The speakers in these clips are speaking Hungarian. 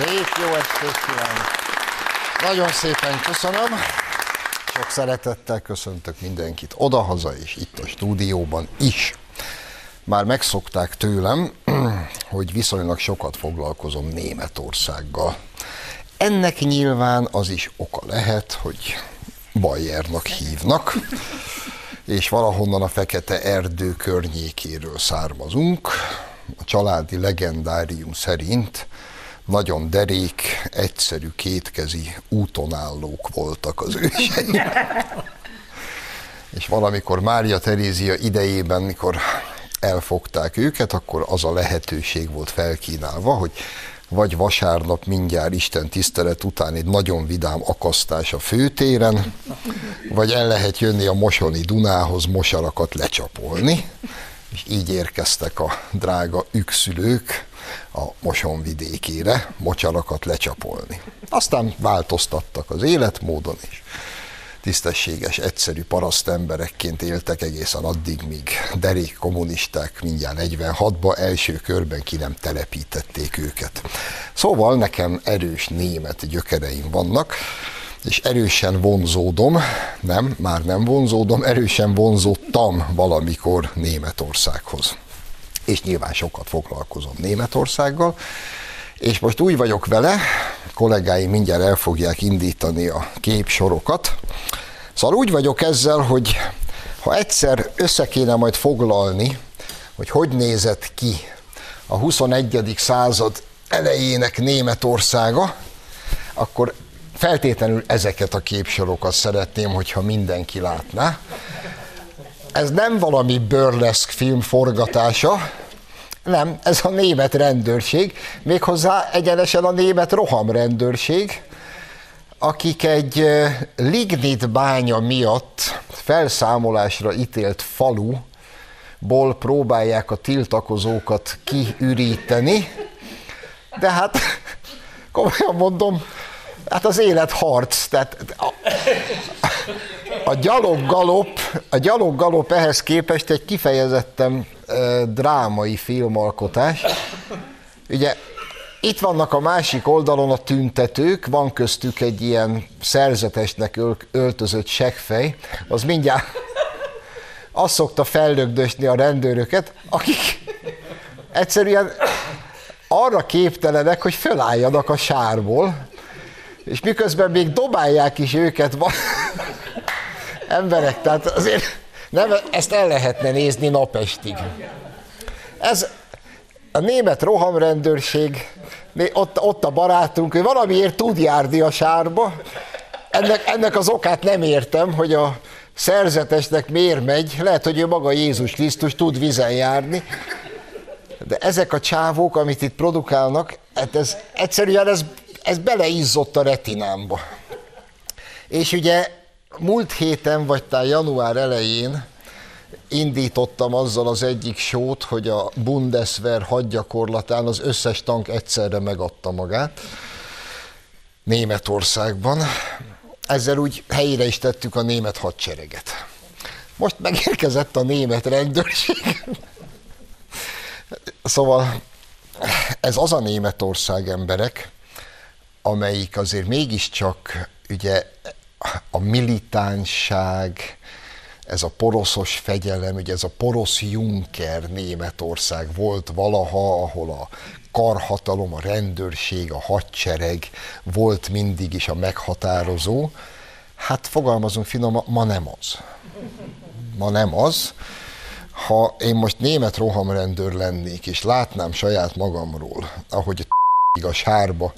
szép jó estét kívánok. Nagyon szépen köszönöm. Sok szeretettel köszöntök mindenkit odahaza és itt a stúdióban is. Már megszokták tőlem, hogy viszonylag sokat foglalkozom Németországgal. Ennek nyilván az is oka lehet, hogy Bayernak hívnak, és valahonnan a Fekete Erdő környékéről származunk. A családi legendárium szerint nagyon derék, egyszerű, kétkezi útonállók voltak az őseink. és valamikor Mária Terézia idejében, mikor elfogták őket, akkor az a lehetőség volt felkínálva, hogy vagy vasárnap mindjárt Isten tisztelet után egy nagyon vidám akasztás a főtéren, vagy el lehet jönni a Mosoni Dunához mosarakat lecsapolni, és így érkeztek a drága ükszülők a Moson vidékére mocsarakat lecsapolni. Aztán változtattak az életmódon is tisztességes, egyszerű paraszt emberekként éltek egészen addig, míg derék kommunisták mindjárt 46-ba első körben ki nem telepítették őket. Szóval nekem erős német gyökereim vannak, és erősen vonzódom, nem, már nem vonzódom, erősen vonzódtam valamikor Németországhoz. És nyilván sokat foglalkozom Németországgal, és most úgy vagyok vele, kollégáim mindjárt el fogják indítani a képsorokat. Szóval úgy vagyok ezzel, hogy ha egyszer össze kéne majd foglalni, hogy hogy nézett ki a 21. század elejének Németországa, akkor feltétlenül ezeket a képsorokat szeretném, hogyha mindenki látná. Ez nem valami burleszk film forgatása, nem, ez a német rendőrség, méghozzá egyenesen a német rohamrendőrség, akik egy lignit bánya miatt felszámolásra ítélt faluból próbálják a tiltakozókat kiüríteni, de hát komolyan mondom, hát az élet harc, tehát a, a gyaloggalop, a gyaloggalop ehhez képest egy kifejezetten drámai filmalkotás. Ugye itt vannak a másik oldalon a tüntetők, van köztük egy ilyen szerzetesnek öltözött segfej, az mindjárt azt szokta fellögdösni a rendőröket, akik egyszerűen arra képtelenek, hogy fölálljanak a sárból, és miközben még dobálják is őket emberek, tehát azért nem, ezt el lehetne nézni napestig. Ez a német rohamrendőrség, ott, ott a barátunk, ő valamiért tud járni a sárba. Ennek, ennek az okát nem értem, hogy a szerzetesnek miért megy. Lehet, hogy ő maga Jézus Krisztus tud vizen járni. De ezek a csávók, amit itt produkálnak, hát ez egyszerűen ez, ez beleizzott a retinámba. És ugye múlt héten, vagy talán január elején indítottam azzal az egyik sót, hogy a Bundeswehr hadgyakorlatán az összes tank egyszerre megadta magát Németországban. Ezzel úgy helyére is tettük a német hadsereget. Most megérkezett a német rendőrség. Szóval ez az a Németország emberek, amelyik azért mégiscsak ugye a militánság, ez a poroszos fegyelem, ugye ez a porosz Juncker Németország volt valaha, ahol a karhatalom, a rendőrség, a hadsereg volt mindig is a meghatározó. Hát fogalmazunk finom, ma nem az. Ma nem az. Ha én most német rohamrendőr lennék, és látnám saját magamról, ahogy a sárba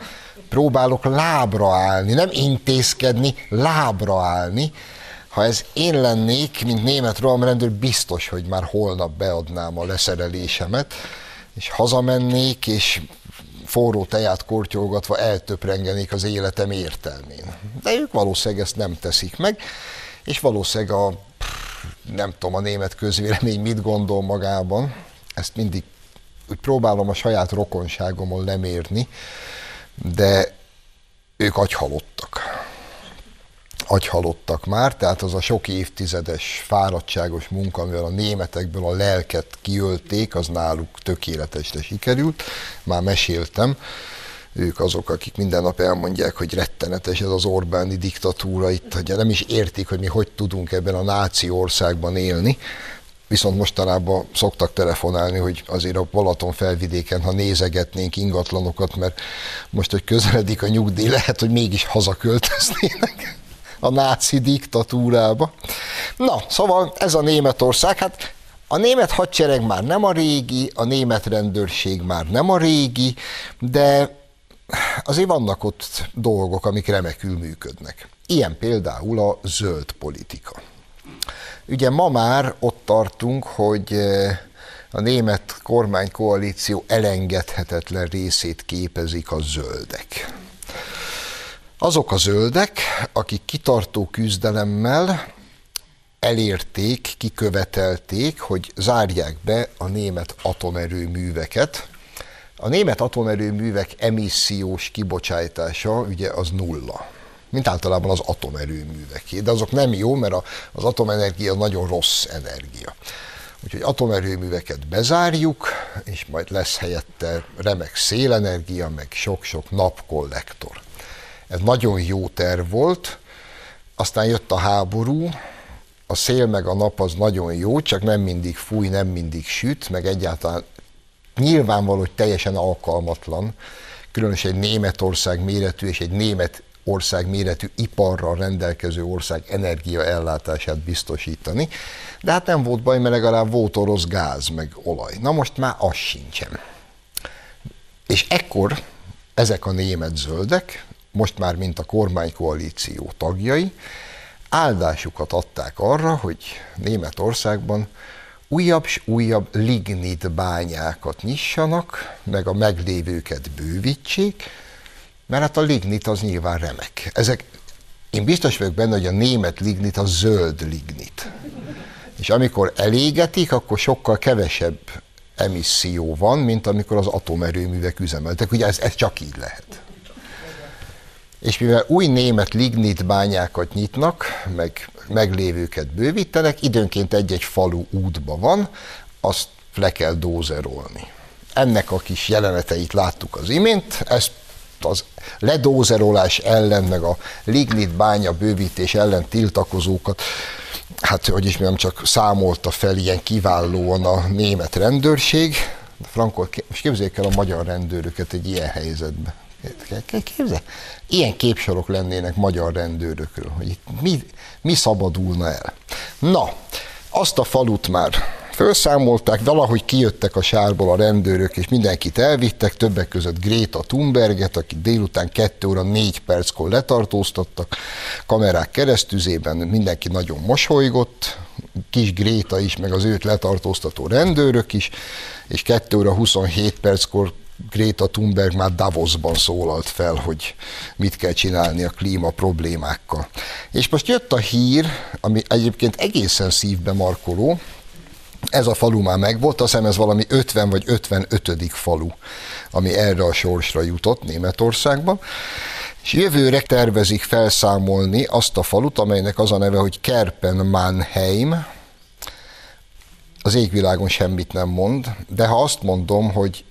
próbálok lábra állni, nem intézkedni, lábra állni, ha ez én lennék, mint német rohamrendőr, biztos, hogy már holnap beadnám a leszerelésemet, és hazamennék, és forró teját kortyolgatva eltöprengenék az életem értelmén. De ők valószínűleg ezt nem teszik meg, és valószínűleg a, nem tudom, a német közvélemény mit gondol magában, ezt mindig úgy próbálom a saját rokonságomon lemérni, de ők agyhalottak. Agyhalottak már, tehát az a sok évtizedes fáradtságos munka, amivel a németekből a lelket kiölték, az náluk tökéletesre sikerült, már meséltem, ők azok, akik minden nap elmondják, hogy rettenetes ez az Orbáni diktatúra itt, hogy nem is értik, hogy mi hogy tudunk ebben a náci országban élni, viszont mostanában szoktak telefonálni, hogy azért a Balaton felvidéken, ha nézegetnénk ingatlanokat, mert most, hogy közeledik a nyugdíj, lehet, hogy mégis hazaköltöznének a náci diktatúrába. Na, szóval ez a Németország, hát a német hadsereg már nem a régi, a német rendőrség már nem a régi, de azért vannak ott dolgok, amik remekül működnek. Ilyen például a zöld politika. Ugye ma már ott tartunk, hogy eh, a német kormánykoalíció elengedhetetlen részét képezik a zöldek. Azok a zöldek, akik kitartó küzdelemmel elérték, kikövetelték, hogy zárják be a német atomerőműveket. A német atomerőművek emissziós kibocsátása ugye az nulla mint általában az atomerőműveké. De azok nem jó, mert az atomenergia nagyon rossz energia. Úgyhogy atomerőműveket bezárjuk, és majd lesz helyette remek szélenergia, meg sok-sok napkollektor. Ez nagyon jó terv volt, aztán jött a háború, a szél meg a nap az nagyon jó, csak nem mindig fúj, nem mindig süt, meg egyáltalán nyilvánvaló, hogy teljesen alkalmatlan, különösen egy Németország méretű és egy német ország méretű iparral rendelkező ország energiaellátását biztosítani, de hát nem volt baj, mert legalább volt orosz gáz, meg olaj. Na most már az sincsen. És ekkor ezek a német zöldek, most már mint a kormánykoalíció tagjai, áldásukat adták arra, hogy Németországban újabb és újabb lignit bányákat nyissanak, meg a meglévőket bővítsék, mert hát a lignit az nyilván remek. Ezek, én biztos vagyok benne, hogy a német lignit a zöld lignit. És amikor elégetik, akkor sokkal kevesebb emisszió van, mint amikor az atomerőművek üzemeltek. Ugye ez, ez csak így lehet. És mivel új német lignit bányákat nyitnak, meg meglévőket bővítenek, időnként egy-egy falu útba van, azt le kell dózerolni. Ennek a kis jeleneteit láttuk az imént, ezt az ledózerolás ellen, meg a lignit bánya bővítés ellen tiltakozókat, hát hogy is mondjam, csak számolta fel ilyen kiválóan a német rendőrség. Frankol, most képzeljék el a magyar rendőröket egy ilyen helyzetben. Képzel? Ilyen képsorok lennének magyar rendőrökről, hogy itt mi, mi szabadulna el. Na, azt a falut már Felszámolták, valahogy kijöttek a sárból a rendőrök, és mindenkit elvittek, többek között Gréta Thunberget, aki délután 2 óra 4 perckor letartóztattak, kamerák keresztüzében mindenki nagyon mosolygott, kis Gréta is, meg az őt letartóztató rendőrök is, és 2 óra 27 perckor Greta Thunberg már Davosban szólalt fel, hogy mit kell csinálni a klíma problémákkal. És most jött a hír, ami egyébként egészen szívbe markoló, ez a falu már megvolt, azt hiszem ez valami 50 vagy 55. falu, ami erre a sorsra jutott Németországban. És jövőre tervezik felszámolni azt a falut, amelynek az a neve, hogy Kerpen-Mannheim. Az égvilágon semmit nem mond, de ha azt mondom, hogy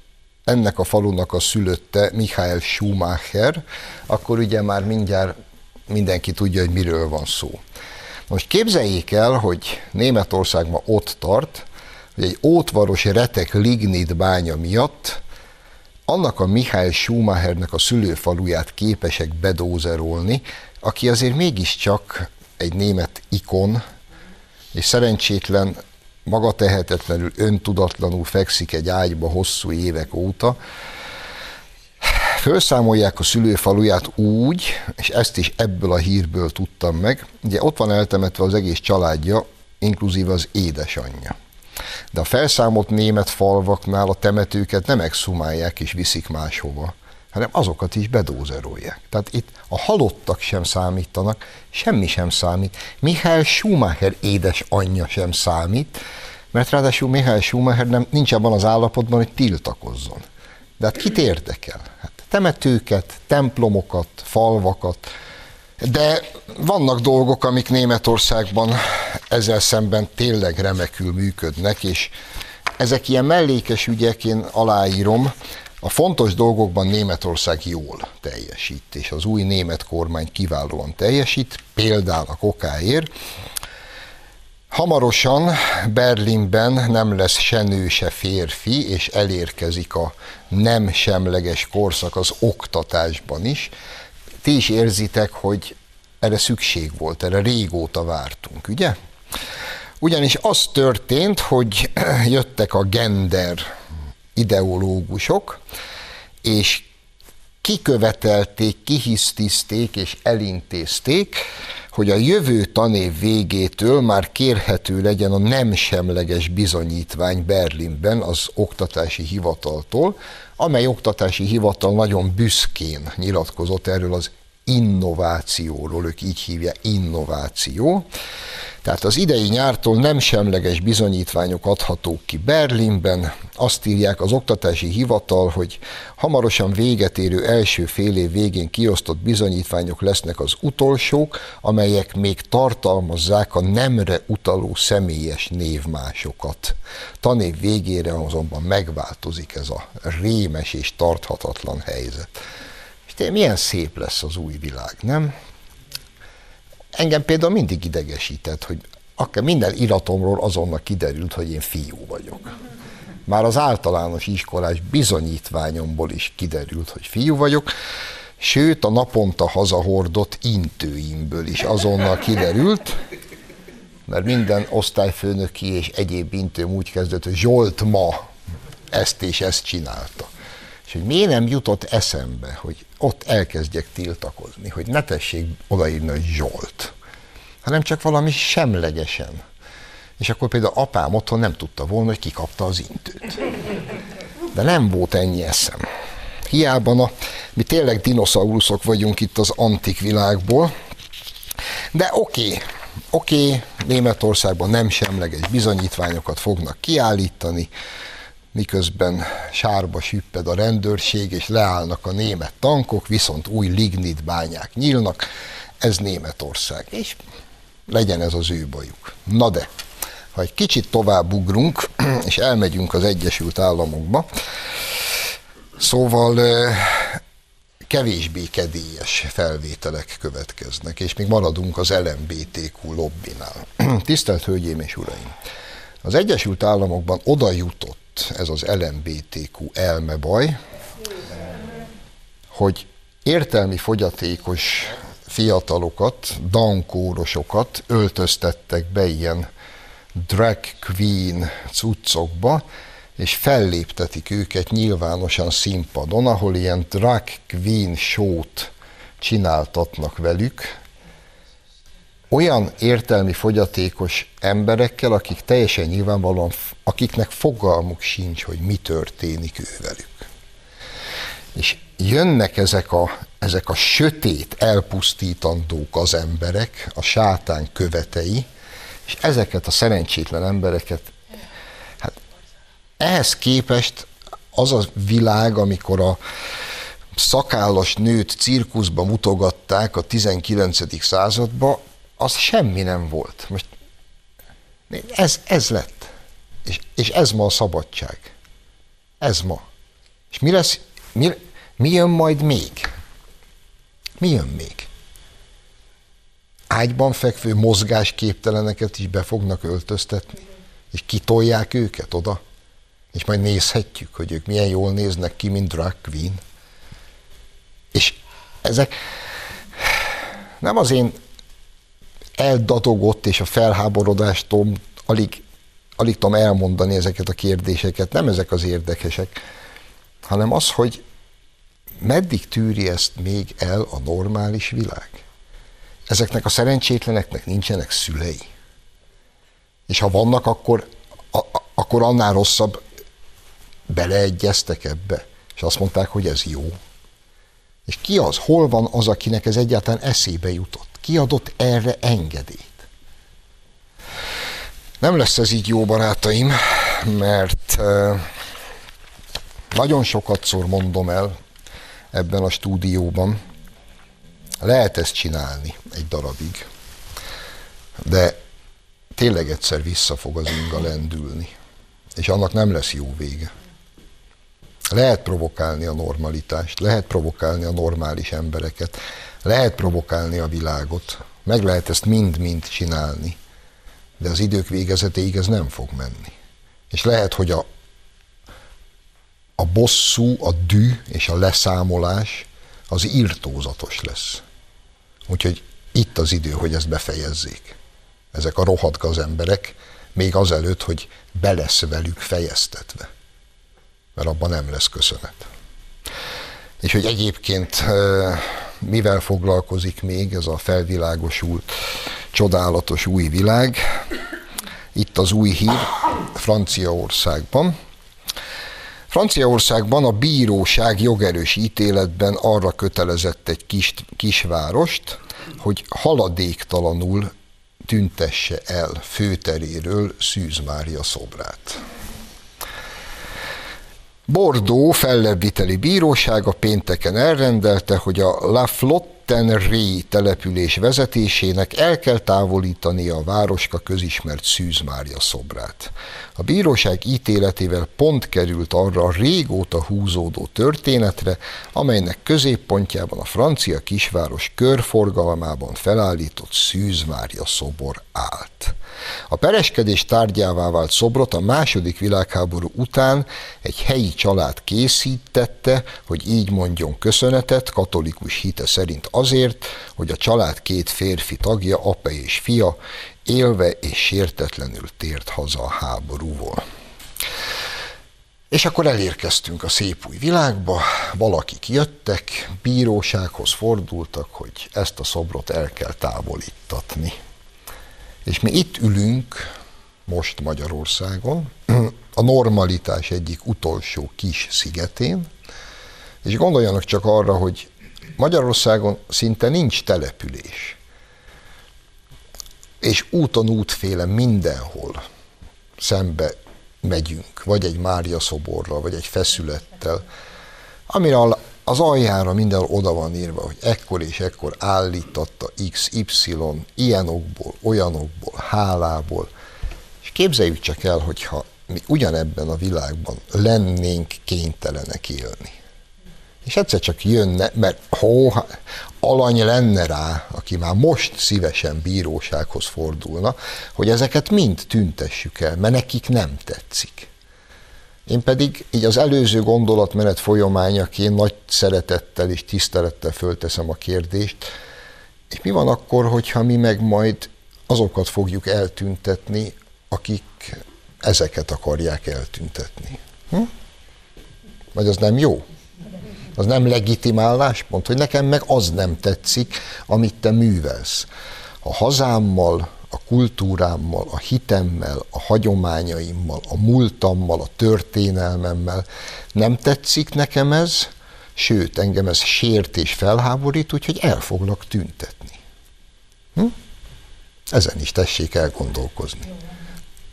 ennek a falunak a szülötte Michael Schumacher, akkor ugye már mindjárt mindenki tudja, hogy miről van szó. Most képzeljék el, hogy Németország ma ott tart, hogy egy ótvaros retek lignit bánya miatt annak a Mihály Schumachernek a szülőfaluját képesek bedózerolni, aki azért mégiscsak egy német ikon, és szerencsétlen, magatehetetlenül, öntudatlanul fekszik egy ágyba hosszú évek óta, Fölszámolják a szülőfaluját úgy, és ezt is ebből a hírből tudtam meg, ugye ott van eltemetve az egész családja, inkluzív az édesanyja. De a felszámolt német falvaknál a temetőket nem exhumálják és viszik máshova, hanem azokat is bedózerolják. Tehát itt a halottak sem számítanak, semmi sem számít. Mihály Schumacher édes anyja sem számít, mert ráadásul Mihály Schumacher nem, nincs abban az állapotban, hogy tiltakozzon. De hát kit érdekel? Hát temetőket, templomokat, falvakat, De vannak dolgok, amik Németországban ezzel szemben tényleg remekül működnek, és ezek ilyen mellékes ügyek, én aláírom, a fontos dolgokban Németország jól teljesít, és az új német kormány kiválóan teljesít, például a kokáért. Hamarosan Berlinben nem lesz se nő, se férfi, és elérkezik a nem semleges korszak az oktatásban is. Ti is érzitek, hogy erre szükség volt, erre régóta vártunk, ugye? Ugyanis az történt, hogy jöttek a gender ideológusok, és kikövetelték, kihisztizték és elintézték, hogy a jövő tanév végétől már kérhető legyen a nem semleges bizonyítvány Berlinben az oktatási hivataltól, amely oktatási hivatal nagyon büszkén nyilatkozott erről az innovációról, ők így hívják innováció. Tehát az idei nyártól nem semleges bizonyítványok adhatók ki Berlinben. Azt írják az oktatási hivatal, hogy hamarosan véget érő első fél év végén kiosztott bizonyítványok lesznek az utolsók, amelyek még tartalmazzák a nemre utaló személyes névmásokat. Tanév végére azonban megváltozik ez a rémes és tarthatatlan helyzet. És milyen szép lesz az új világ, nem? Engem például mindig idegesített, hogy akár minden iratomról azonnal kiderült, hogy én fiú vagyok. Már az általános iskolás bizonyítványomból is kiderült, hogy fiú vagyok, sőt a naponta hazahordott intőimből is azonnal kiderült, mert minden osztályfőnöki és egyéb intőm úgy kezdett, hogy Zsolt ma ezt és ezt csinálta. És hogy miért nem jutott eszembe, hogy ott elkezdjek tiltakozni, hogy ne tessék odaírni, hogy Zsolt, hanem csak valami semlegesen. És akkor például apám otthon nem tudta volna, hogy kikapta az intőt. De nem volt ennyi eszem. Hiába na, mi tényleg dinoszauruszok vagyunk itt az antik világból, de oké, okay, oké, okay, Németországban nem semleges bizonyítványokat fognak kiállítani, miközben sárba süpped a rendőrség, és leállnak a német tankok, viszont új lignit bányák nyílnak, ez Németország, és legyen ez az ő bajuk. Na de, ha egy kicsit tovább ugrunk, és elmegyünk az Egyesült Államokba, szóval kevésbé kedélyes felvételek következnek, és még maradunk az LMBTQ lobbinál. Tisztelt Hölgyeim és Uraim! Az Egyesült Államokban oda jutott ez az LMBTQ elmebaj, hogy értelmi fogyatékos fiatalokat, dankórosokat öltöztettek be ilyen drag queen cuccokba, és felléptetik őket nyilvánosan színpadon, ahol ilyen drag queen show-t csináltatnak velük, olyan értelmi fogyatékos emberekkel, akik teljesen nyilvánvalóan, akiknek fogalmuk sincs, hogy mi történik ővelük. És jönnek ezek a, ezek a sötét, elpusztítandók az emberek, a sátán követei, és ezeket a szerencsétlen embereket, hát ehhez képest az a világ, amikor a szakállas nőt cirkuszba mutogatták a 19. századba, az semmi nem volt. Most ez, ez lett. És, és ez ma a szabadság. Ez ma. És mi lesz, mi, mi jön majd még? Mi jön még? Ágyban fekvő mozgásképteleneket is be fognak öltöztetni, és kitolják őket oda, és majd nézhetjük, hogy ők milyen jól néznek ki, mint drag queen. És ezek nem az én eldadogott és a felháborodástól alig, alig tudom elmondani ezeket a kérdéseket, nem ezek az érdekesek, hanem az, hogy meddig tűri ezt még el a normális világ? Ezeknek a szerencsétleneknek nincsenek szülei. És ha vannak, akkor, a, akkor annál rosszabb beleegyeztek ebbe, és azt mondták, hogy ez jó. És ki az, hol van az, akinek ez egyáltalán eszébe jutott? Kiadott erre engedélyt. Nem lesz ez így jó, barátaim, mert nagyon sokat szor mondom el ebben a stúdióban, Lehet ezt csinálni egy darabig, de tényleg egyszer vissza fog az inga lendülni, és annak nem lesz jó vége. Lehet provokálni a normalitást, lehet provokálni a normális embereket, lehet provokálni a világot, meg lehet ezt mind-mind csinálni, de az idők végezetéig ez nem fog menni. És lehet, hogy a, a bosszú, a dű és a leszámolás az írtózatos lesz. Úgyhogy itt az idő, hogy ezt befejezzék. Ezek a rohadt gazemberek, még azelőtt, hogy be lesz velük fejeztetve. Mert abban nem lesz köszönet. És hogy egyébként mivel foglalkozik még ez a felvilágosult, csodálatos új világ. Itt az új hír Franciaországban. Franciaországban a bíróság jogerős ítéletben arra kötelezett egy kis, kisvárost, hogy haladéktalanul tüntesse el főteréről Szűz Mária szobrát. Bordó fellebbviteli bírósága pénteken elrendelte, hogy a La Flotte Tenri település vezetésének el kell távolítani a városka közismert Szűz Mária szobrát. A bíróság ítéletével pont került arra a régóta húzódó történetre, amelynek középpontjában a francia kisváros körforgalmában felállított Szűz Mária szobor állt. A pereskedés tárgyává vált szobrot a második világháború után egy helyi család készítette, hogy így mondjon köszönetet katolikus hite szerint azért, hogy a család két férfi tagja, apa és fia, élve és sértetlenül tért haza a háborúból. És akkor elérkeztünk a szép új világba, valakik jöttek, bírósághoz fordultak, hogy ezt a szobrot el kell távolítatni. És mi itt ülünk most Magyarországon, a normalitás egyik utolsó kis szigetén, és gondoljanak csak arra, hogy Magyarországon szinte nincs település. És úton útféle mindenhol szembe megyünk, vagy egy Mária szoborral, vagy egy feszülettel, amire az aljára mindenhol oda van írva, hogy ekkor és ekkor állította XY ilyen okból, olyan okból, hálából. És képzeljük csak el, hogyha mi ugyanebben a világban lennénk kénytelenek élni. És egyszer csak jönne, mert hó, alany lenne rá, aki már most szívesen bírósághoz fordulna, hogy ezeket mind tüntessük el, mert nekik nem tetszik. Én pedig így az előző gondolatmenet folyamányaként nagy szeretettel és tisztelettel fölteszem a kérdést, és mi van akkor, hogyha mi meg majd azokat fogjuk eltüntetni, akik ezeket akarják eltüntetni? Hm? Vagy az nem jó? Az nem legitimálás, hogy nekem meg az nem tetszik, amit te művelsz. A hazámmal, a kultúrámmal, a hitemmel, a hagyományaimmal, a múltammal, a történelmemmel. Nem tetszik nekem ez, sőt, engem ez sért és felháborít, úgyhogy el foglak tüntetni. Hm? Ezen is tessék elgondolkozni.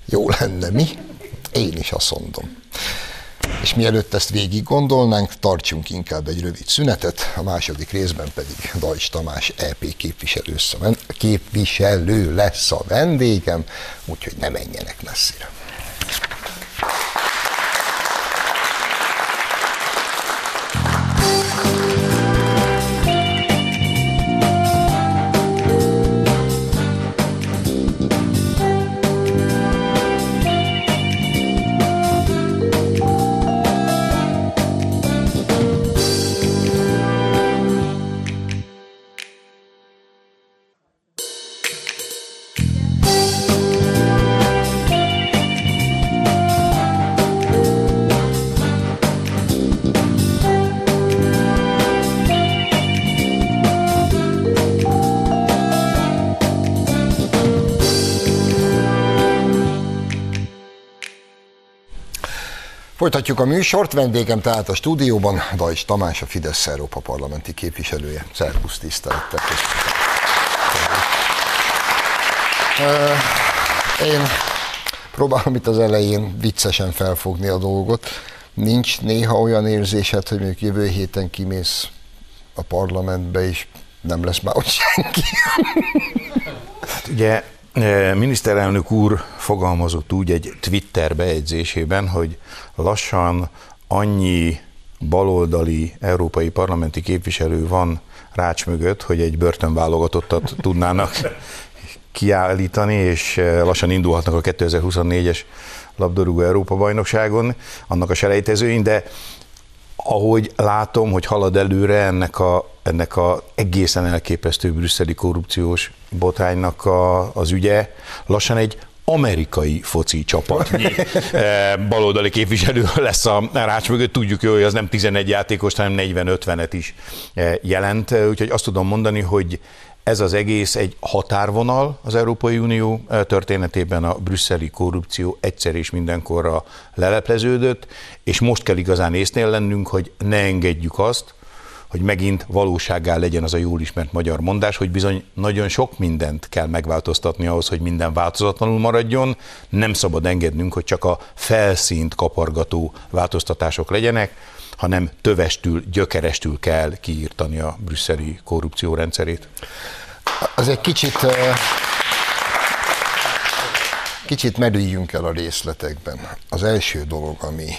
Jó lenne, mi? Én is azt mondom. És mielőtt ezt végig gondolnánk, tartsunk inkább egy rövid szünetet, a második részben pedig Dajs Tamás EP képviselő, képviselő lesz a vendégem, úgyhogy ne menjenek messzire. Folytatjuk a műsort, vendégem tehát a stúdióban Dajs Tamás, a Fidesz Európa parlamenti képviselője. Szervusz, tisztelettel Én próbálom itt az elején viccesen felfogni a dolgot. Nincs néha olyan érzésed, hogy mondjuk jövő héten kimész a parlamentbe, és nem lesz már ott senki. Ugye miniszterelnök úr fogalmazott úgy egy Twitter bejegyzésében, hogy lassan annyi baloldali európai parlamenti képviselő van rács mögött, hogy egy börtönválogatottat tudnának kiállítani, és e, lassan indulhatnak a 2024-es labdarúgó Európa bajnokságon, annak a selejtezőin, de ahogy látom, hogy halad előre ennek a, ennek a egészen elképesztő brüsszeli korrupciós botránynak a, az ügye, lassan egy amerikai foci csapatnyi eh, baloldali képviselő lesz a rács mögött. Tudjuk jó, hogy az nem 11 játékos, hanem 40-50-et is eh, jelent. Úgyhogy azt tudom mondani, hogy ez az egész egy határvonal az Európai Unió eh, történetében, a brüsszeli korrupció egyszer és mindenkorra lelepleződött, és most kell igazán észnél lennünk, hogy ne engedjük azt, hogy megint valóságá legyen az a jól ismert magyar mondás, hogy bizony nagyon sok mindent kell megváltoztatni ahhoz, hogy minden változatlanul maradjon. Nem szabad engednünk, hogy csak a felszínt kapargató változtatások legyenek, hanem tövestül, gyökerestül kell kiírtani a brüsszeli korrupció rendszerét. Az egy kicsit kicsit merüljünk el a részletekben. Az első dolog, ami,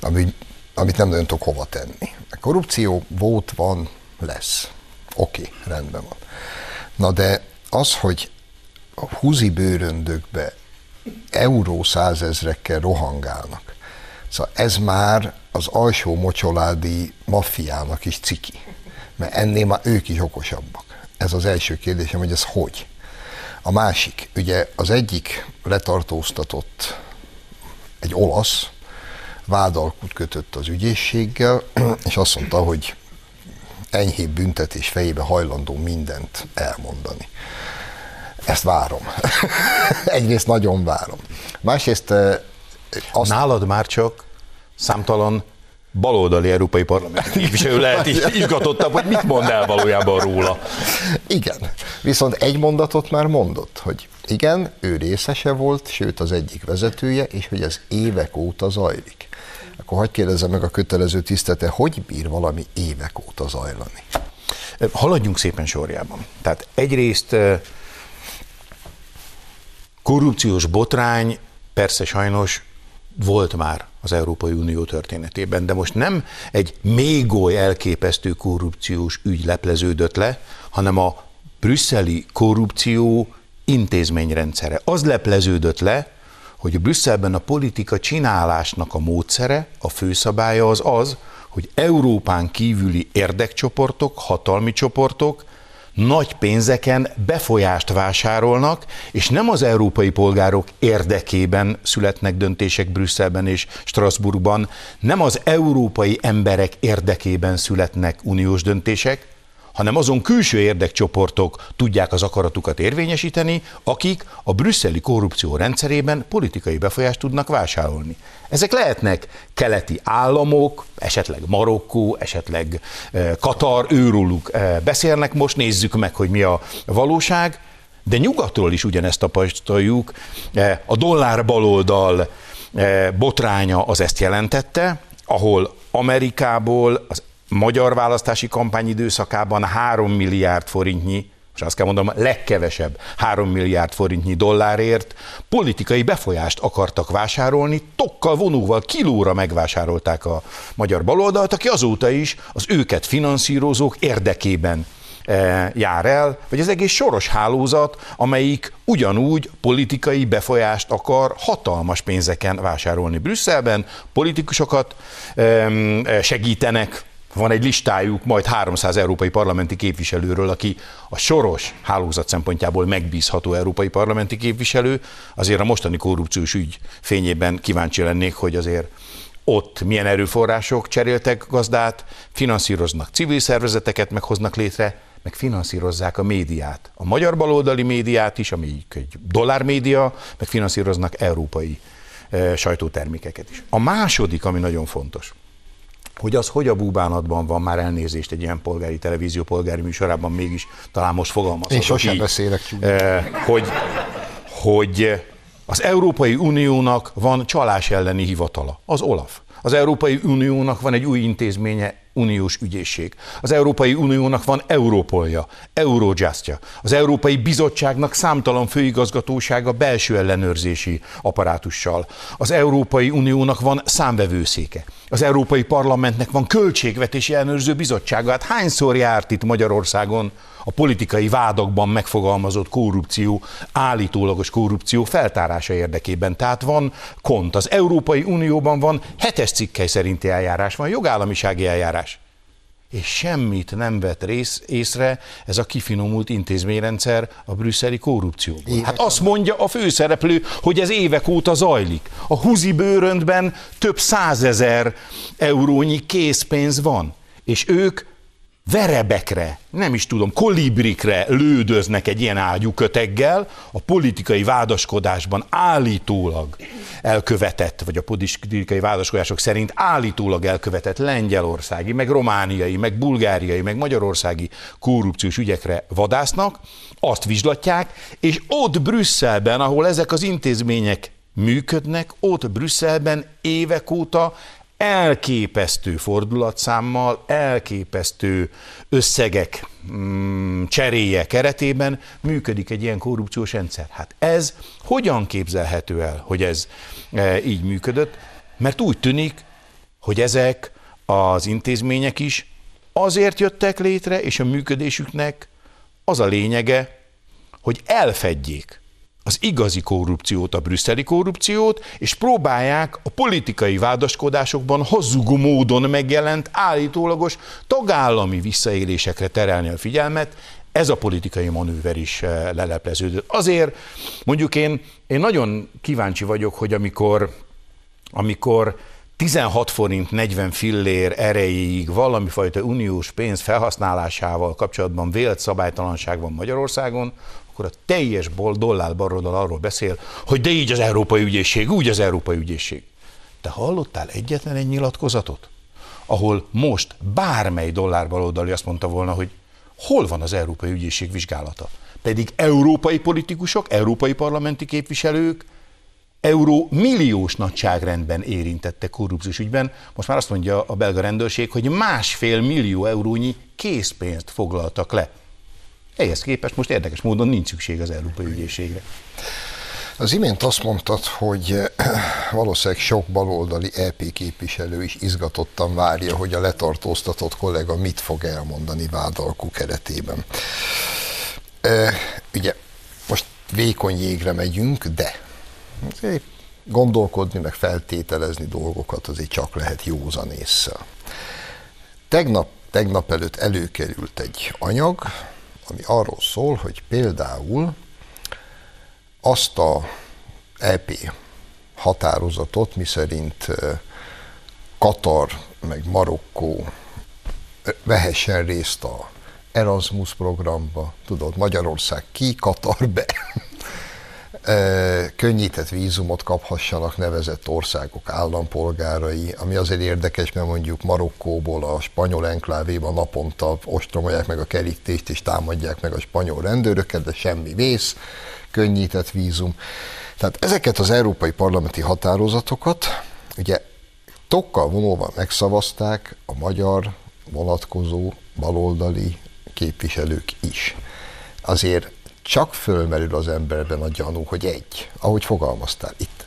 ami, amit nem nagyon tudok hova tenni. A korrupció volt, van, lesz. Oké, okay, rendben van. Na de az, hogy a húzi bőröndökbe euró százezrekkel rohangálnak, szóval ez már az alsó mocsoládi maffiának is ciki mert ennél már ők is okosabbak. Ez az első kérdésem, hogy ez hogy. A másik, ugye az egyik letartóztatott egy olasz, vádalkut kötött az ügyészséggel, és azt mondta, hogy enyhébb büntetés fejébe hajlandó mindent elmondani. Ezt várom. Egyrészt nagyon várom. Másrészt eh, azt... Nálad már csak számtalan baloldali európai parlament képviselő lehet izgatottabb, hogy mit mond el valójában róla. Igen, viszont egy mondatot már mondott, hogy igen, ő részese volt, sőt az egyik vezetője, és hogy ez évek óta zajlik. Akkor hagyd kérdezzem meg a kötelező tisztete, hogy bír valami évek óta zajlani? Haladjunk szépen sorjában. Tehát egyrészt korrupciós botrány, persze sajnos volt már az Európai Unió történetében, de most nem egy még oly elképesztő korrupciós ügy lepleződött le, hanem a brüsszeli korrupció intézményrendszere. Az lepleződött le, hogy Brüsszelben a politika csinálásnak a módszere, a főszabálya az az, hogy Európán kívüli érdekcsoportok, hatalmi csoportok nagy pénzeken befolyást vásárolnak, és nem az európai polgárok érdekében születnek döntések Brüsszelben és Strasbourgban, nem az európai emberek érdekében születnek uniós döntések, hanem azon külső érdekcsoportok tudják az akaratukat érvényesíteni, akik a brüsszeli korrupció rendszerében politikai befolyást tudnak vásárolni. Ezek lehetnek keleti államok, esetleg Marokkó, esetleg eh, Katar, őróluk eh, beszélnek most, nézzük meg, hogy mi a valóság, de nyugatról is ugyanezt tapasztaljuk. Eh, a dollár baloldal botránya az ezt jelentette, ahol Amerikából az magyar választási kampány időszakában 3 milliárd forintnyi és azt kell mondanom, legkevesebb 3 milliárd forintnyi dollárért politikai befolyást akartak vásárolni, tokkal vonóval, kilóra megvásárolták a magyar baloldalt, aki azóta is az őket finanszírozók érdekében e, jár el, vagy az egész soros hálózat, amelyik ugyanúgy politikai befolyást akar hatalmas pénzeken vásárolni Brüsszelben, politikusokat segítenek van egy listájuk majd 300 európai parlamenti képviselőről, aki a soros hálózat szempontjából megbízható európai parlamenti képviselő. Azért a mostani korrupciós ügy fényében kíváncsi lennék, hogy azért ott milyen erőforrások cseréltek gazdát, finanszíroznak civil szervezeteket, meghoznak létre, meg finanszírozzák a médiát. A magyar baloldali médiát is, ami egy dollármédia, meg finanszíroznak európai e, sajtótermékeket is. A második, ami nagyon fontos, hogy az hogy a búbánatban van már elnézést egy ilyen polgári televízió polgári műsorában mégis talán most fogalmazhatok Én sosem így, beszélek. Eh, hogy, hogy az Európai Uniónak van csalás elleni hivatala, az OLAF. Az Európai Uniónak van egy új intézménye, Uniós ügyészség. Az Európai Uniónak van Európolja, Eurojustja. Az Európai Bizottságnak számtalan főigazgatósága belső ellenőrzési apparátussal. Az Európai Uniónak van számvevőszéke. Az Európai Parlamentnek van költségvetési ellenőrző bizottsága. Hát hányszor járt itt Magyarországon a politikai vádakban megfogalmazott korrupció, állítólagos korrupció feltárása érdekében. Tehát van kont. Az Európai Unióban van hetes cikkely szerinti eljárás, van jogállamisági eljárás. És semmit nem vett rész, észre ez a kifinomult intézményrendszer a brüsszeli korrupcióból. Hát azt mondja a főszereplő, hogy ez évek óta zajlik. A huzi bőröntben több százezer eurónyi készpénz van. És ők verebekre, nem is tudom, kolibrikre lődöznek egy ilyen ágyú köteggel, a politikai vádaskodásban állítólag elkövetett, vagy a politikai vádaskodások szerint állítólag elkövetett lengyelországi, meg romániai, meg bulgáriai, meg magyarországi korrupciós ügyekre vadásznak, azt vizslatják, és ott Brüsszelben, ahol ezek az intézmények működnek, ott Brüsszelben évek óta elképesztő fordulatszámmal, elképesztő összegek mm, cseréje keretében működik egy ilyen korrupciós rendszer. Hát ez hogyan képzelhető el, hogy ez e, így működött? Mert úgy tűnik, hogy ezek az intézmények is azért jöttek létre, és a működésüknek az a lényege, hogy elfedjék az igazi korrupciót, a brüsszeli korrupciót, és próbálják a politikai vádaskodásokban hazugó módon megjelent állítólagos tagállami visszaélésekre terelni a figyelmet, ez a politikai manőver is eh, lelepleződött. Azért mondjuk én, én nagyon kíváncsi vagyok, hogy amikor, amikor 16 forint 40 fillér erejéig valami fajta uniós pénz felhasználásával kapcsolatban vélt szabálytalanság van Magyarországon, akkor a teljes dollár baroldal arról beszél, hogy de így az Európai Ügyészség, úgy az Európai Ügyészség. Te hallottál egyetlen egy nyilatkozatot, ahol most bármely dollár baloldali azt mondta volna, hogy hol van az Európai Ügyészség vizsgálata? Pedig európai politikusok, európai parlamenti képviselők euró milliós nagyságrendben érintette korrupciós ügyben. Most már azt mondja a belga rendőrség, hogy másfél millió eurónyi készpénzt foglaltak le ehhez képest most érdekes módon nincs szükség az Európai Ügyészségre. Az imént azt mondtad, hogy valószínűleg sok baloldali EP képviselő is izgatottan várja, hogy a letartóztatott kollega mit fog elmondani vádalkú keretében. E, ugye most vékony jégre megyünk, de gondolkodni, meg feltételezni dolgokat azért csak lehet józan észre. Tegnap, tegnap előtt előkerült egy anyag, ami arról szól, hogy például azt a EP határozatot, miszerint Katar meg Marokkó vehessen részt a Erasmus programba, tudod, Magyarország ki, Katar be, könnyített vízumot kaphassanak nevezett országok állampolgárai, ami azért érdekes, mert mondjuk Marokkóból a spanyol enklávéban naponta ostromolják meg a kerítést és támadják meg a spanyol rendőröket, de semmi vész, könnyített vízum. Tehát ezeket az európai parlamenti határozatokat ugye tokkal vonulva megszavazták a magyar vonatkozó baloldali képviselők is. Azért csak fölmerül az emberben a gyanú, hogy egy, ahogy fogalmaztál itt,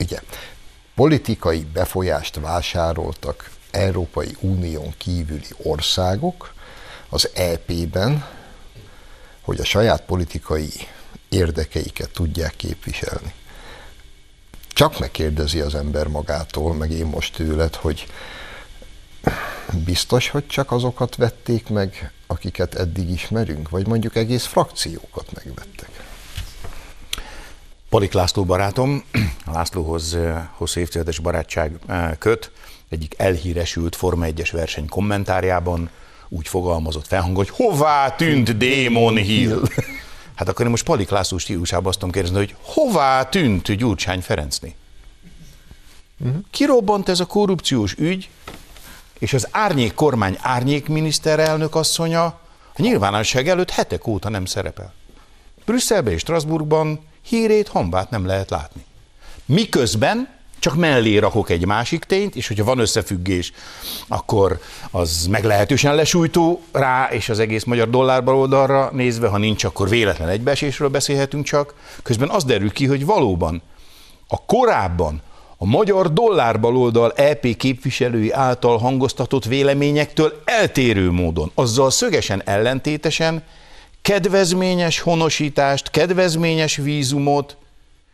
ugye, politikai befolyást vásároltak Európai Unión kívüli országok az EP-ben, hogy a saját politikai érdekeiket tudják képviselni. Csak megkérdezi az ember magától, meg én most tőled, hogy biztos, hogy csak azokat vették meg, akiket eddig ismerünk, vagy mondjuk egész frakciókat megvettek? Palik László barátom, a Lászlóhoz eh, hosszú évtizedes barátság eh, köt, egyik elhíresült Forma 1-es verseny kommentárjában úgy fogalmazott felhang, hogy hová tűnt Démon Hill? Hát akkor én most Palik László stílusában azt tudom kérdezni, hogy hová tűnt Gyurcsány Ferencni? Uh-huh. Kirobbant ez a korrupciós ügy, és az árnyék kormány árnyék miniszterelnök asszonya a nyilvánosság előtt hetek óta nem szerepel. Brüsszelben és Strasbourgban hírét, hambát nem lehet látni. Miközben csak mellé rakok egy másik tényt, és hogyha van összefüggés, akkor az meglehetősen lesújtó rá, és az egész magyar dollárba oldalra nézve, ha nincs, akkor véletlen egybeesésről beszélhetünk csak. Közben az derül ki, hogy valóban a korábban a magyar dollár EP képviselői által hangoztatott véleményektől eltérő módon, azzal szögesen ellentétesen kedvezményes honosítást, kedvezményes vízumot,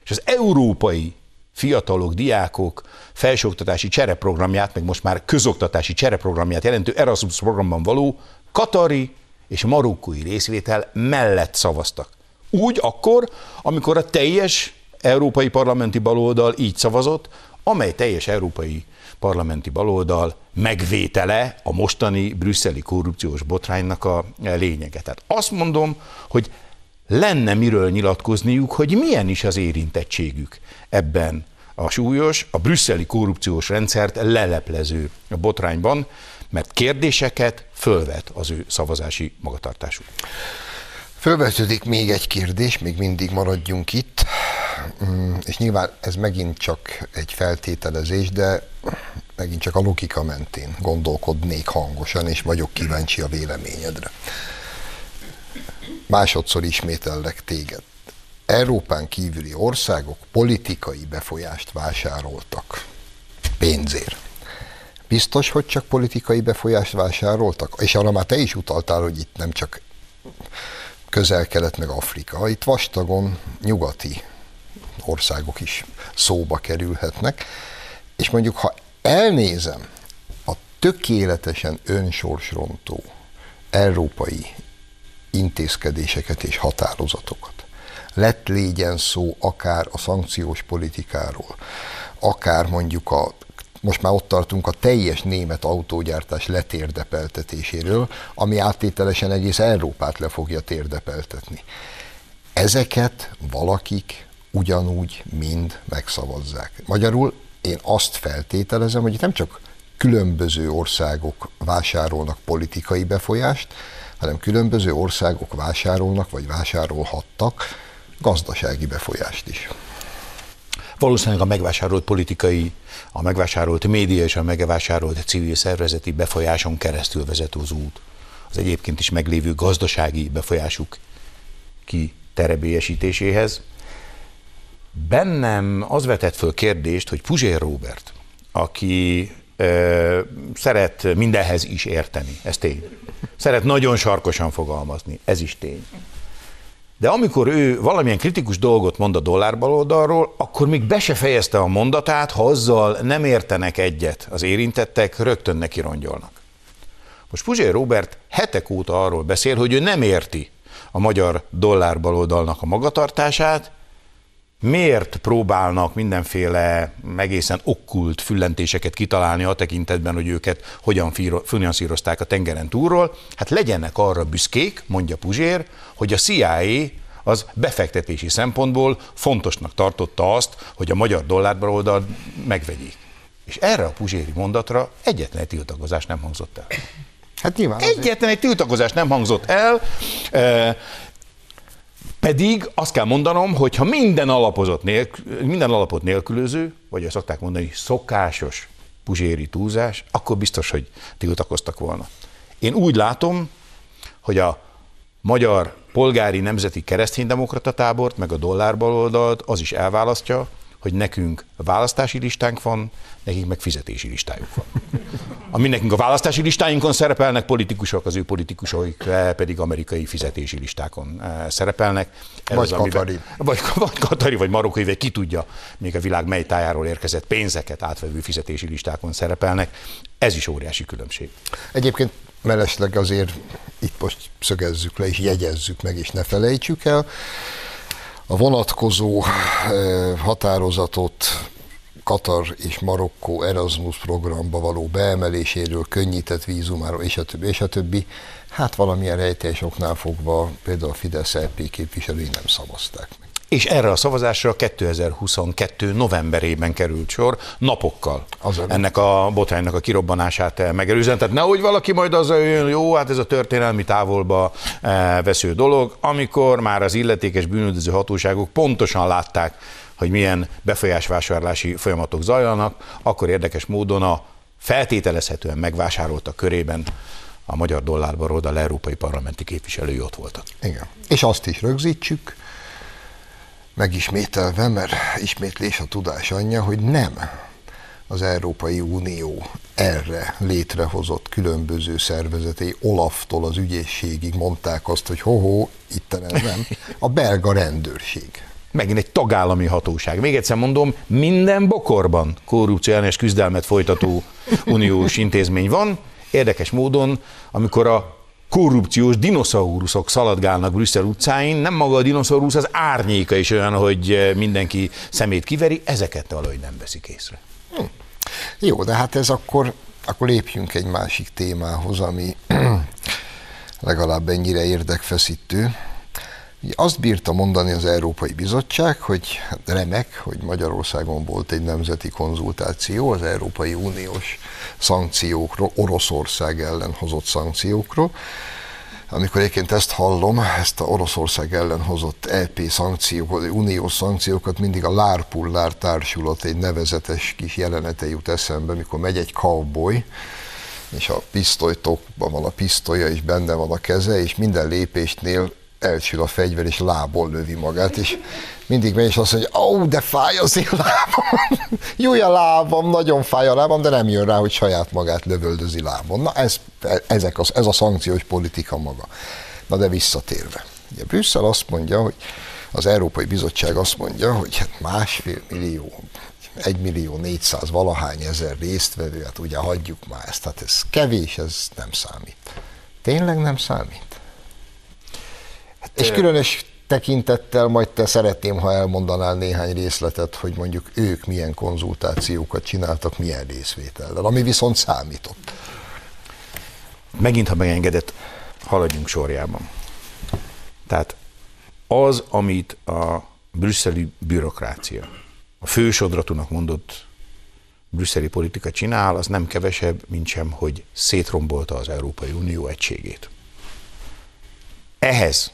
és az európai fiatalok, diákok felsőoktatási csereprogramját, meg most már közoktatási csereprogramját jelentő Erasmus programban való katari és marokkói részvétel mellett szavaztak. Úgy akkor, amikor a teljes európai parlamenti baloldal így szavazott, amely teljes európai parlamenti baloldal megvétele a mostani brüsszeli korrupciós botránynak a lényege. Tehát azt mondom, hogy lenne miről nyilatkozniuk, hogy milyen is az érintettségük ebben a súlyos, a brüsszeli korrupciós rendszert leleplező botrányban, mert kérdéseket fölvet az ő szavazási magatartásuk. Fölvetődik még egy kérdés, még mindig maradjunk itt, és nyilván ez megint csak egy feltételezés, de megint csak a logika mentén gondolkodnék hangosan, és vagyok kíváncsi a véleményedre. Másodszor ismétellek téged. Európán kívüli országok politikai befolyást vásároltak pénzért. Biztos, hogy csak politikai befolyást vásároltak? És arra már te is utaltál, hogy itt nem csak közel-kelet meg Afrika, itt vastagon nyugati országok is szóba kerülhetnek, és mondjuk, ha elnézem a tökéletesen önsorsrontó európai intézkedéseket és határozatokat, lett légyen szó akár a szankciós politikáról, akár mondjuk a most már ott tartunk a teljes német autógyártás letérdepeltetéséről, ami áttételesen egész Európát le fogja térdepeltetni. Ezeket valakik ugyanúgy mind megszavazzák. Magyarul én azt feltételezem, hogy nem csak különböző országok vásárolnak politikai befolyást, hanem különböző országok vásárolnak vagy vásárolhattak gazdasági befolyást is. Valószínűleg a megvásárolt politikai, a megvásárolt média és a megvásárolt civil szervezeti befolyáson keresztül vezet az út. Az egyébként is meglévő gazdasági befolyásuk kiterebélyesítéséhez. Bennem az vetett föl kérdést, hogy Puzsér Robert, aki ö, szeret mindenhez is érteni, ez tény. Szeret nagyon sarkosan fogalmazni, ez is tény. De amikor ő valamilyen kritikus dolgot mond a dollárbaloldalról, akkor még be se fejezte a mondatát, ha azzal nem értenek egyet az érintettek, rögtön neki rongyolnak. Most Puzsér Robert hetek óta arról beszél, hogy ő nem érti a magyar dollárbaloldalnak a magatartását, miért próbálnak mindenféle egészen okkult füllentéseket kitalálni a tekintetben, hogy őket hogyan finanszírozták a tengeren túlról. Hát legyenek arra büszkék, mondja Puzsér, hogy a CIA az befektetési szempontból fontosnak tartotta azt, hogy a magyar dollárba megvegyék. És erre a puzséri mondatra egyetlen egy tiltakozás nem hangzott el. Hát nyilván Egyetlen egy tiltakozás nem hangzott el. Pedig azt kell mondanom, hogy ha minden, alapozott nélkül, minden alapot nélkülöző, vagy azt szokták mondani, szokásos puzséri túlzás, akkor biztos, hogy tiltakoztak volna. Én úgy látom, hogy a magyar polgári nemzeti kereszténydemokrata tábort, meg a dollárbaloldalt az is elválasztja, hogy nekünk választási listánk van, nekik meg fizetési listájuk van. Ami nekünk a választási listáinkon szerepelnek politikusok, az ő politikusok pedig amerikai fizetési listákon eh, szerepelnek. Ez vagy az, Katari. Vagy, vagy Katari, vagy Marokkai, vagy ki tudja, még a világ mely tájáról érkezett pénzeket átvevő fizetési listákon szerepelnek. Ez is óriási különbség. Egyébként mellesleg azért itt most szögezzük le és jegyezzük meg, és ne felejtsük el, a vonatkozó eh, határozatot Katar és Marokkó Erasmus programba való beemeléséről, könnyített vízumáról, és a többi, és a többi, hát valamilyen rejtélyes oknál fogva például a Fidesz LP képviselői nem szavazták meg. És erre a szavazásra 2022 novemberében került sor, napokkal Azon. ennek a botránynak a kirobbanását megelőzően. Tehát nehogy valaki majd azzal jön, jó, hát ez a történelmi távolba eh, vesző dolog, amikor már az illetékes bűnöldöző hatóságok pontosan látták, hogy milyen befolyásvásárlási folyamatok zajlanak, akkor érdekes módon a feltételezhetően megvásároltak körében a magyar dollárba a európai parlamenti képviselői ott voltak. Igen. És azt is rögzítsük, megismételve, mert ismétlés a tudás anyja, hogy nem az Európai Unió erre létrehozott különböző szervezetei, Olaftól az ügyészségig mondták azt, hogy hoho, itt nem, a belga rendőrség. Megint egy tagállami hatóság. Még egyszer mondom, minden bokorban korrupció ellenes küzdelmet folytató uniós intézmény van. Érdekes módon, amikor a korrupciós dinoszauruszok szaladgálnak Brüsszel utcáin, nem maga a dinoszaurusz, az árnyéka is olyan, hogy eh, mindenki szemét kiveri, ezeket valahogy nem veszik észre. Hm. Jó, de hát ez akkor, akkor lépjünk egy másik témához, ami legalább ennyire érdekfeszítő. Azt bírta mondani az Európai Bizottság, hogy hát remek, hogy Magyarországon volt egy nemzeti konzultáció az Európai Uniós szankciókról, Oroszország ellen hozott szankciókról. Amikor egyébként ezt hallom, ezt a Oroszország ellen hozott EP szankciókat, uniós szankciókat, mindig a Lárpullár társulat egy nevezetes kis jelenete jut eszembe, mikor megy egy cowboy, és a pisztolytokban van a pisztolya, és benne van a keze, és minden lépésnél elsül a fegyver, és lából lövi magát, és mindig megy, és azt mondja, ó, oh, de fáj az én lábam. Jó a lábam, nagyon fáj a lábam, de nem jön rá, hogy saját magát lövöldözi lábon. Na, ez, ezek az, ez a szankciós politika maga. Na, de visszatérve. Ugye Brüsszel azt mondja, hogy az Európai Bizottság azt mondja, hogy hát másfél millió, egy millió négyszáz valahány ezer résztvevő, hát ugye hagyjuk már ezt, hát ez kevés, ez nem számít. Tényleg nem számít? És különös tekintettel majd te szeretném, ha elmondanál néhány részletet, hogy mondjuk ők milyen konzultációkat csináltak, milyen részvétellel, ami viszont számított. Megint, ha megengedett, haladjunk sorjában. Tehát az, amit a brüsszeli bürokrácia, a fősodratúnak mondott brüsszeli politika csinál, az nem kevesebb, mint sem, hogy szétrombolta az Európai Unió egységét. Ehhez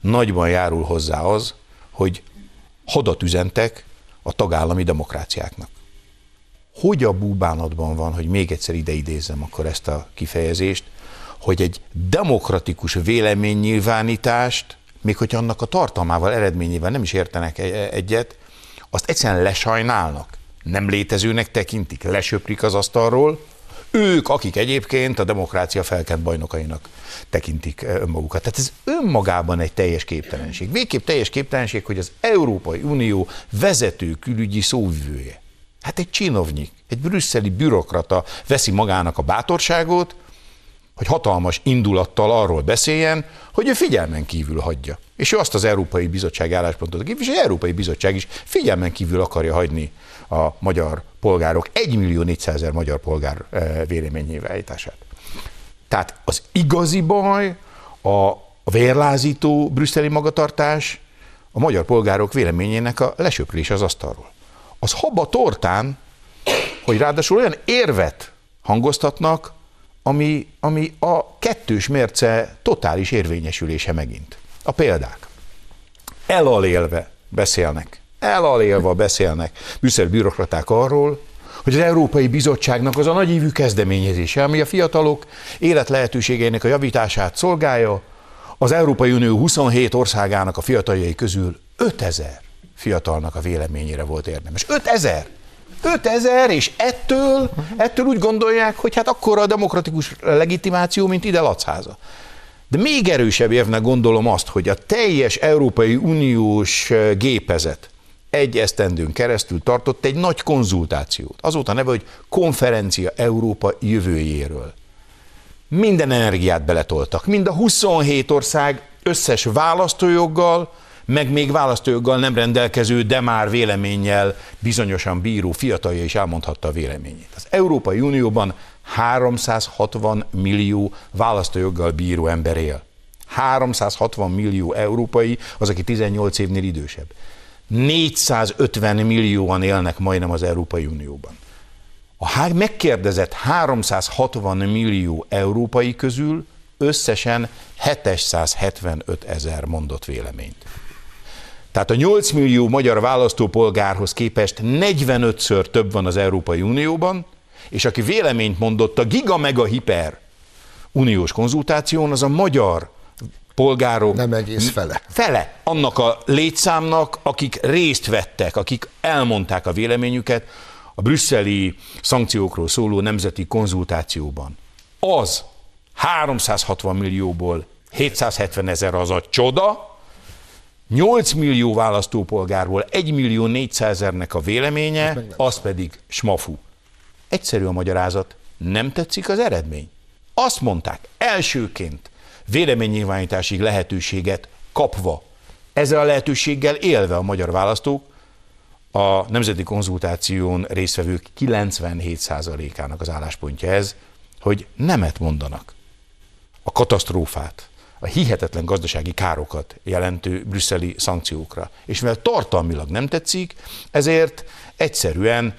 nagyban járul hozzá az, hogy hadat üzentek a tagállami demokráciáknak. Hogy a búbánatban van, hogy még egyszer ide idézzem akkor ezt a kifejezést, hogy egy demokratikus véleménynyilvánítást, még hogy annak a tartalmával, eredményével nem is értenek e- e- egyet, azt egyszerűen lesajnálnak, nem létezőnek tekintik, lesöprik az asztalról, ők, akik egyébként a demokrácia felkent bajnokainak tekintik eh, önmagukat. Tehát ez önmagában egy teljes képtelenség. Végképp teljes képtelenség, hogy az Európai Unió vezető külügyi szóvivője. Hát egy csinovnyik, egy brüsszeli bürokrata veszi magának a bátorságot, hogy hatalmas indulattal arról beszéljen, hogy ő figyelmen kívül hagyja. És ő azt az Európai Bizottság álláspontot képvisel, és az Európai Bizottság is figyelmen kívül akarja hagyni a magyar polgárok, 1 millió 400 ezer magyar polgár eh, véleménynyilvánítását. Tehát az igazi baj, a vérlázító brüsszeli magatartás, a magyar polgárok véleményének a lesöprés az asztalról. Az haba tortán, hogy ráadásul olyan érvet hangoztatnak, ami, ami a kettős mérce totális érvényesülése megint. A példák. Elalélve beszélnek, elalélve beszélnek Brüsszel bürokraták arról, hogy az Európai Bizottságnak az a nagyívű kezdeményezése, ami a fiatalok életlehetőségeinek a javítását szolgálja, az Európai Unió 27 országának a fiataljai közül 5000 fiatalnak a véleményére volt érdemes. 5000! 5000, és ettől, ettől úgy gondolják, hogy hát akkor a demokratikus legitimáció, mint ide Lacháza. De még erősebb érvnek gondolom azt, hogy a teljes Európai Uniós gépezet egy esztendőn keresztül tartott egy nagy konzultációt. Azóta neve, hogy Konferencia Európa jövőjéről. Minden energiát beletoltak, mind a 27 ország összes választójoggal, meg még választójoggal nem rendelkező, de már véleménnyel bizonyosan bíró fiatalja is elmondhatta a véleményét. Az Európai Unióban 360 millió választójoggal bíró ember él. 360 millió európai az, aki 18 évnél idősebb. 450 millióan élnek majdnem az Európai Unióban. A megkérdezett 360 millió európai közül összesen 775 ezer mondott véleményt. Tehát a 8 millió magyar választópolgárhoz képest 45-ször több van az Európai Unióban, és aki véleményt mondott a giga mega hiper uniós konzultáción, az a magyar polgárok. Nem egész fele. Fele annak a létszámnak, akik részt vettek, akik elmondták a véleményüket a brüsszeli szankciókról szóló nemzeti konzultációban. Az 360 millióból 770 ezer az a csoda, 8 millió választópolgárból 1 millió 400 ezernek a véleménye, az pedig smafu. Egyszerű a magyarázat, nem tetszik az eredmény. Azt mondták, elsőként véleménynyilvánítási lehetőséget kapva, ezzel a lehetőséggel élve a magyar választók, a nemzeti konzultáción résztvevők 97%-ának az álláspontja ez, hogy nemet mondanak a katasztrófát, a hihetetlen gazdasági károkat jelentő brüsszeli szankciókra. És mivel tartalmilag nem tetszik, ezért egyszerűen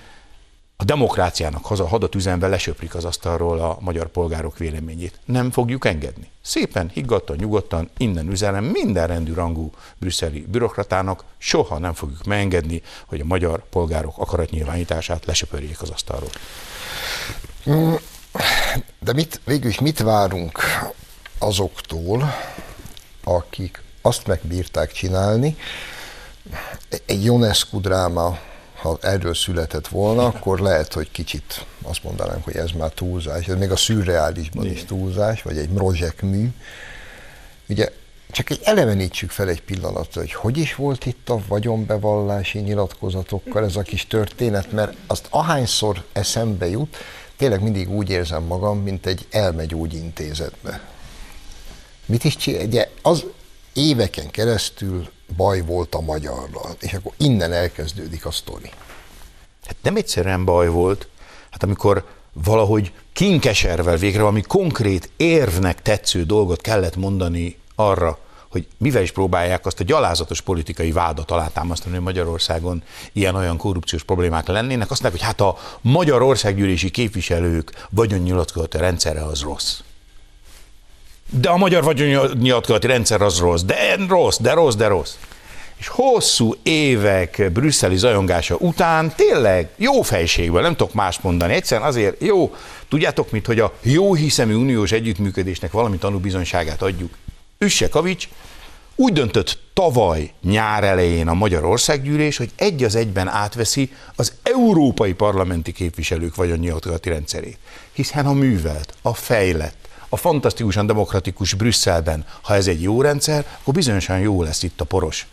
a demokráciának haza hadat üzenve lesöprik az asztalról a magyar polgárok véleményét. Nem fogjuk engedni. Szépen, higgadtan, nyugodtan, innen üzenem minden rendű rangú brüsszeli bürokratának, soha nem fogjuk megengedni, hogy a magyar polgárok akaratnyilvánítását lesöpörjék az asztalról. De mit, végül is mit várunk azoktól, akik azt megbírták csinálni, egy Ionescu dráma, ha erről született volna, akkor lehet, hogy kicsit azt mondanánk, hogy ez már túlzás, ez még a szürreálisban is túlzás, vagy egy mű. Ugye csak egy elevenítsük fel egy pillanatra, hogy hogy is volt itt a vagyonbevallási nyilatkozatokkal ez a kis történet, mert azt ahányszor eszembe jut, tényleg mindig úgy érzem magam, mint egy elmegyógyintézetbe. Mit is csinál? Ugye az éveken keresztül baj volt a magyarral, és akkor innen elkezdődik a sztori. Hát nem egyszerűen baj volt, hát amikor valahogy kinkeservel végre valami konkrét érvnek tetsző dolgot kellett mondani arra, hogy mivel is próbálják azt a gyalázatos politikai vádat alátámasztani, hogy Magyarországon ilyen-olyan korrupciós problémák lennének, azt mondják, hogy hát a magyar országgyűlési képviselők vagyonnyilatkozati rendszere az rossz. De a magyar vagyonnyilatkozati rendszer az rossz, de rossz, de rossz, de rossz. És hosszú évek brüsszeli zajongása után tényleg jó fejségből, nem tudok más mondani, egyszerűen azért jó, tudjátok mit, hogy a jó hiszemű uniós együttműködésnek valami tanúbizonyságát adjuk. Üsse Kavics úgy döntött tavaly nyár elején a Magyar Országgyűlés, hogy egy az egyben átveszi az európai parlamenti képviselők vagyonnyilatkozati rendszerét. Hiszen a művelt, a fejlett, a fantasztikusan demokratikus Brüsszelben, ha ez egy jó rendszer, akkor bizonyosan jó lesz itt a poros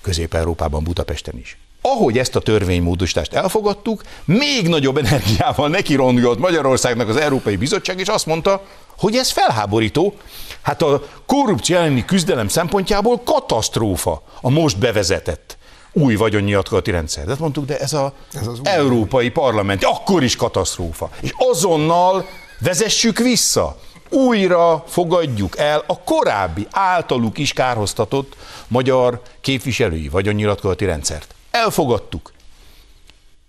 Közép-Európában, Budapesten is. Ahogy ezt a törvénymódosítást elfogadtuk, még nagyobb energiával nekirongolt Magyarországnak az Európai Bizottság, és azt mondta, hogy ez felháborító. Hát a korrupció elleni küzdelem szempontjából katasztrófa a most bevezetett új vagyonnyilatkozati rendszer. De mondtuk, de ez, a ez az Európai Parlament, akkor is katasztrófa. És azonnal vezessük vissza újra fogadjuk el a korábbi általuk is kárhoztatott magyar képviselői vagyonnyilatkozati rendszert. Elfogadtuk.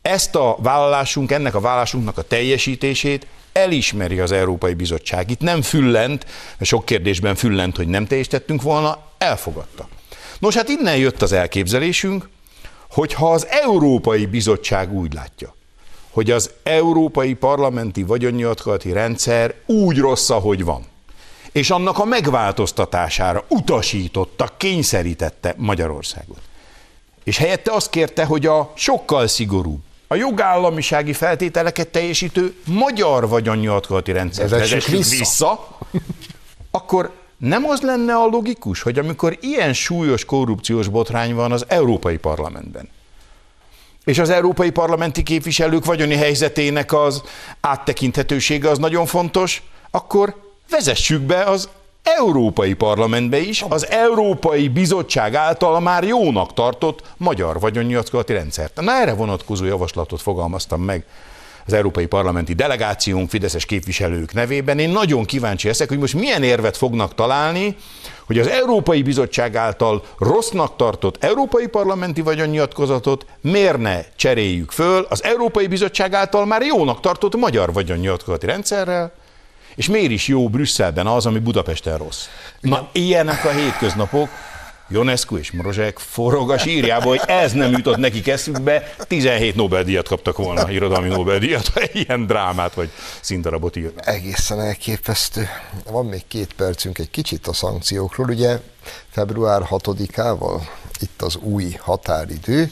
Ezt a vállalásunk, ennek a vállalásunknak a teljesítését elismeri az Európai Bizottság. Itt nem füllent, sok kérdésben füllent, hogy nem teljesítettünk volna, elfogadta. Nos, hát innen jött az elképzelésünk, hogy ha az Európai Bizottság úgy látja, hogy az európai parlamenti vagyonnyilatkozati rendszer úgy rossz, ahogy van. És annak a megváltoztatására utasította, kényszerítette Magyarországot. És helyette azt kérte, hogy a sokkal szigorúbb, a jogállamisági feltételeket teljesítő magyar vagyonnyilatkozati rendszer vezessük vissza. vissza, akkor nem az lenne a logikus, hogy amikor ilyen súlyos korrupciós botrány van az Európai Parlamentben, és az európai parlamenti képviselők vagyoni helyzetének az áttekinthetősége az nagyon fontos, akkor vezessük be az Európai Parlamentbe is. Az Európai Bizottság által már jónak tartott magyar vagyonnyilatkozati rendszert. Na erre vonatkozó javaslatot fogalmaztam meg az Európai Parlamenti Delegációnk, Fideszes képviselők nevében. Én nagyon kíváncsi leszek, hogy most milyen érvet fognak találni, hogy az Európai Bizottság által rossznak tartott Európai Parlamenti vagyonnyilatkozatot miért ne cseréljük föl az Európai Bizottság által már jónak tartott magyar vagyonnyilatkozati rendszerrel, és miért is jó Brüsszelben az, ami Budapesten rossz? Na, ilyenek a hétköznapok, Ionescu és Morozsek forog a sírjába, hogy ez nem jutott nekik eszükbe, 17 Nobel-díjat kaptak volna, irodalmi Nobel-díjat, ha ilyen drámát vagy szintarabot írnak. Egészen elképesztő. Van még két percünk egy kicsit a szankciókról, ugye? Február 6-ával itt az új határidő,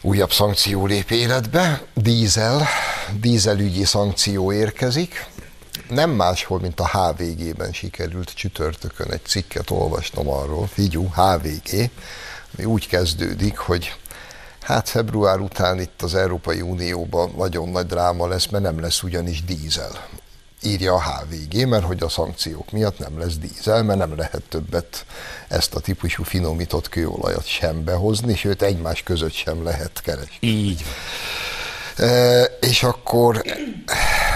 újabb szankció lép életbe, dízel, dízelügyi szankció érkezik, nem máshol, mint a HVG-ben sikerült csütörtökön egy cikket olvasnom arról, figyú, HVG, ami úgy kezdődik, hogy hát február után itt az Európai Unióban nagyon nagy dráma lesz, mert nem lesz ugyanis dízel. Írja a HVG, mert hogy a szankciók miatt nem lesz dízel, mert nem lehet többet ezt a típusú finomított kőolajat sem behozni, sőt egymás között sem lehet keresni. Így és akkor,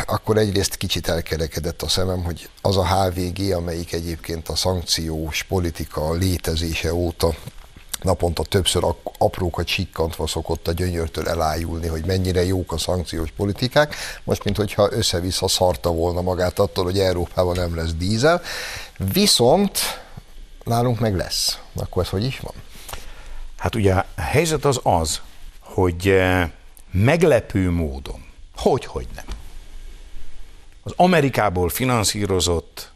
akkor egyrészt kicsit elkerekedett a szemem, hogy az a HVG, amelyik egyébként a szankciós politika létezése óta naponta többször aprókat sikkantva szokott a gyönyörtől elájulni, hogy mennyire jók a szankciós politikák, most mint hogyha össze-vissza szarta volna magát attól, hogy Európában nem lesz dízel, viszont nálunk meg lesz. Akkor ez hogy is van? Hát ugye a helyzet az az, hogy meglepő módon, hogy, hogy nem, az Amerikából finanszírozott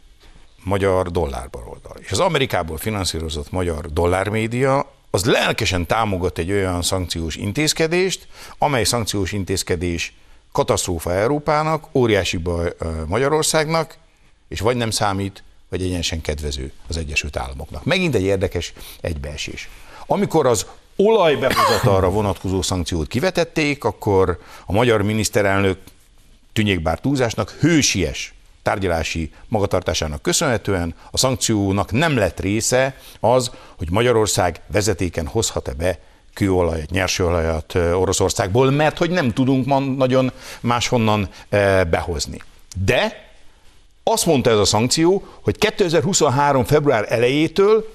magyar dollárbaroldal, és az Amerikából finanszírozott magyar dollármédia az lelkesen támogat egy olyan szankciós intézkedést, amely szankciós intézkedés katasztrófa Európának, óriási baj Magyarországnak, és vagy nem számít, vagy egyenesen kedvező az Egyesült Államoknak. Megint egy érdekes egybeesés. Amikor az olajbehozatalra vonatkozó szankciót kivetették, akkor a magyar miniszterelnök tűnjék bár túlzásnak hősies tárgyalási magatartásának köszönhetően a szankciónak nem lett része az, hogy Magyarország vezetéken hozhat-e be kőolajat, nyersőolajat Oroszországból, mert hogy nem tudunk nagyon máshonnan behozni. De azt mondta ez a szankció, hogy 2023. február elejétől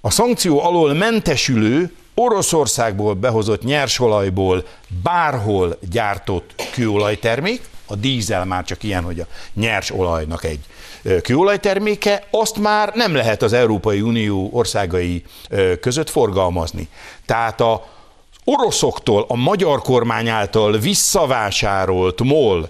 a szankció alól mentesülő Oroszországból behozott nyersolajból bárhol gyártott kőolajtermék, a dízel már csak ilyen, hogy a nyers olajnak egy kőolajterméke, azt már nem lehet az Európai Unió országai között forgalmazni. Tehát a oroszoktól, a magyar kormány által visszavásárolt MOL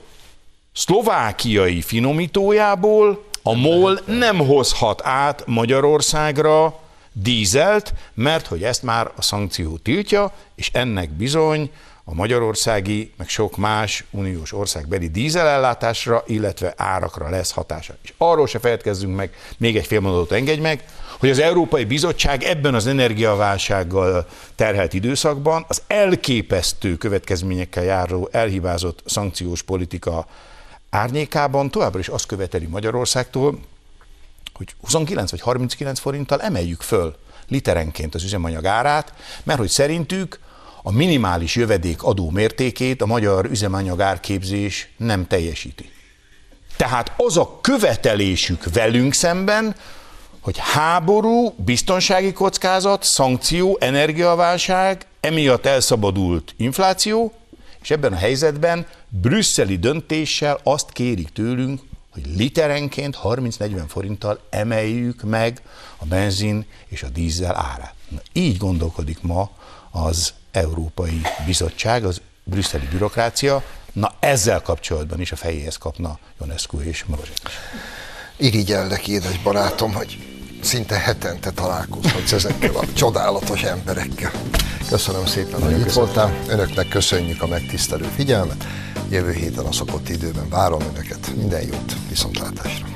szlovákiai finomítójából a MOL nem hozhat át Magyarországra dízelt, mert hogy ezt már a szankció tiltja, és ennek bizony a magyarországi, meg sok más uniós országbeli dízelellátásra, illetve árakra lesz hatása. És arról se feledkezzünk meg, még egy fél mondatot engedj meg, hogy az Európai Bizottság ebben az energiaválsággal terhelt időszakban az elképesztő következményekkel járó elhibázott szankciós politika árnyékában továbbra is azt követeli Magyarországtól, hogy 29 vagy 39 forinttal emeljük föl literenként az üzemanyag árát, mert hogy szerintük a minimális jövedék adó mértékét a magyar üzemanyag árképzés nem teljesíti. Tehát az a követelésük velünk szemben, hogy háború, biztonsági kockázat, szankció, energiaválság, emiatt elszabadult infláció, és ebben a helyzetben brüsszeli döntéssel azt kérik tőlünk, hogy literenként 30-40 forinttal emeljük meg a benzin és a dízel árát. Na, így gondolkodik ma az Európai Bizottság, az brüsszeli bürokrácia, na ezzel kapcsolatban is a fejéhez kapna Ionescu és Morozsek. Irigyellek, édes barátom, hogy szinte hetente találkozhatsz ezekkel a csodálatos emberekkel. Köszönöm szépen, hogy itt voltál. Önöknek köszönjük a megtisztelő figyelmet. Jövő héten a szokott időben várom Önöket. Minden jót, viszontlátásra!